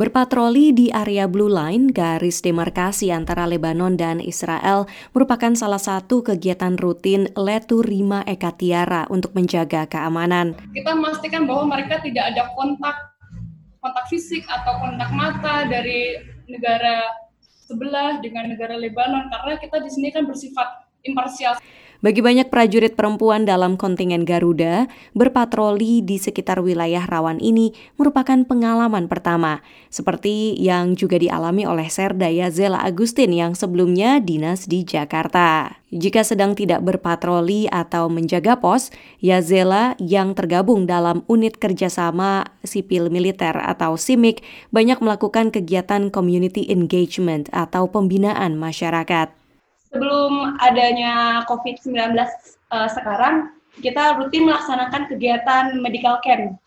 Berpatroli di area Blue Line, garis demarkasi antara Lebanon dan Israel, merupakan salah satu kegiatan rutin Letu Rima Eka Tiara untuk menjaga keamanan. Kita memastikan bahwa mereka tidak ada kontak kontak fisik atau kontak mata dari negara sebelah dengan negara Lebanon karena kita di sini kan bersifat imparsial. Bagi banyak prajurit perempuan dalam kontingen Garuda, berpatroli di sekitar wilayah rawan ini merupakan pengalaman pertama, seperti yang juga dialami oleh Serda Yazela Agustin yang sebelumnya dinas di Jakarta. Jika sedang tidak berpatroli atau menjaga pos, Yazela yang tergabung dalam unit kerjasama sipil militer atau SIMIK banyak melakukan kegiatan community engagement atau pembinaan masyarakat sebelum adanya COVID-19 uh, eh, sekarang, kita rutin melaksanakan kegiatan medical camp.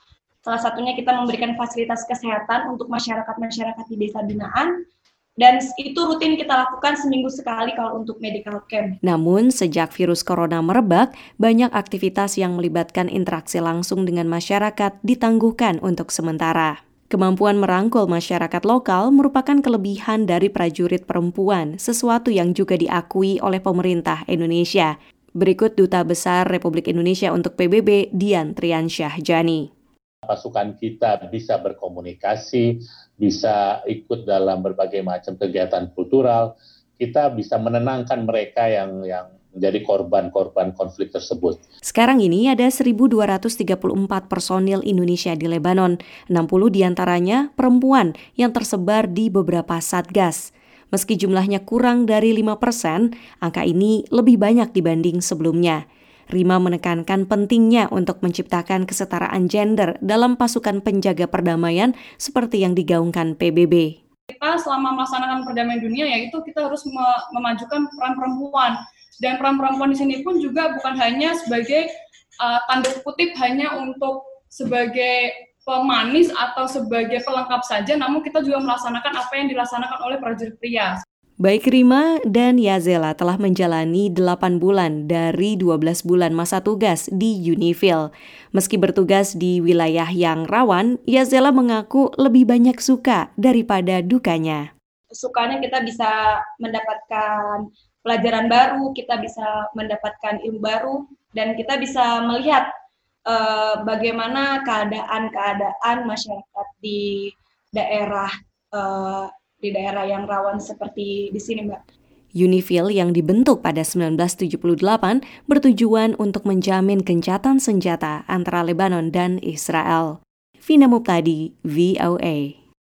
Salah satunya kita memberikan fasilitas kesehatan untuk masyarakat-masyarakat di desa binaan, dan itu rutin kita lakukan seminggu sekali kalau untuk medical camp. Namun, sejak virus corona merebak, banyak aktivitas yang melibatkan interaksi langsung dengan masyarakat ditangguhkan untuk sementara. Kemampuan merangkul masyarakat lokal merupakan kelebihan dari prajurit perempuan, sesuatu yang juga diakui oleh pemerintah Indonesia. Berikut Duta Besar Republik Indonesia untuk PBB, Dian Triansyah Jani. Pasukan kita bisa berkomunikasi, bisa ikut dalam berbagai macam kegiatan kultural, kita bisa menenangkan mereka yang yang menjadi korban-korban konflik tersebut. Sekarang ini ada 1.234 personil Indonesia di Lebanon, 60 di antaranya perempuan yang tersebar di beberapa satgas. Meski jumlahnya kurang dari 5 persen, angka ini lebih banyak dibanding sebelumnya. Rima menekankan pentingnya untuk menciptakan kesetaraan gender dalam pasukan penjaga perdamaian seperti yang digaungkan PBB. Kita selama melaksanakan perdamaian dunia yaitu kita harus memajukan peran perempuan dan peran perempuan di sini pun juga bukan hanya sebagai uh, tanda kutip hanya untuk sebagai pemanis atau sebagai pelengkap saja, namun kita juga melaksanakan apa yang dilaksanakan oleh prajurit pria. Baik Rima dan Yazela telah menjalani 8 bulan dari 12 bulan masa tugas di Unifil. Meski bertugas di wilayah yang rawan, Yazela mengaku lebih banyak suka daripada dukanya. Sukanya kita bisa mendapatkan pelajaran baru, kita bisa mendapatkan ilmu baru, dan kita bisa melihat uh, bagaimana keadaan-keadaan masyarakat di daerah uh, di daerah yang rawan seperti di sini, Mbak. Unifil yang dibentuk pada 1978 bertujuan untuk menjamin gencatan senjata antara Lebanon dan Israel. Vina Muptadi, VOA.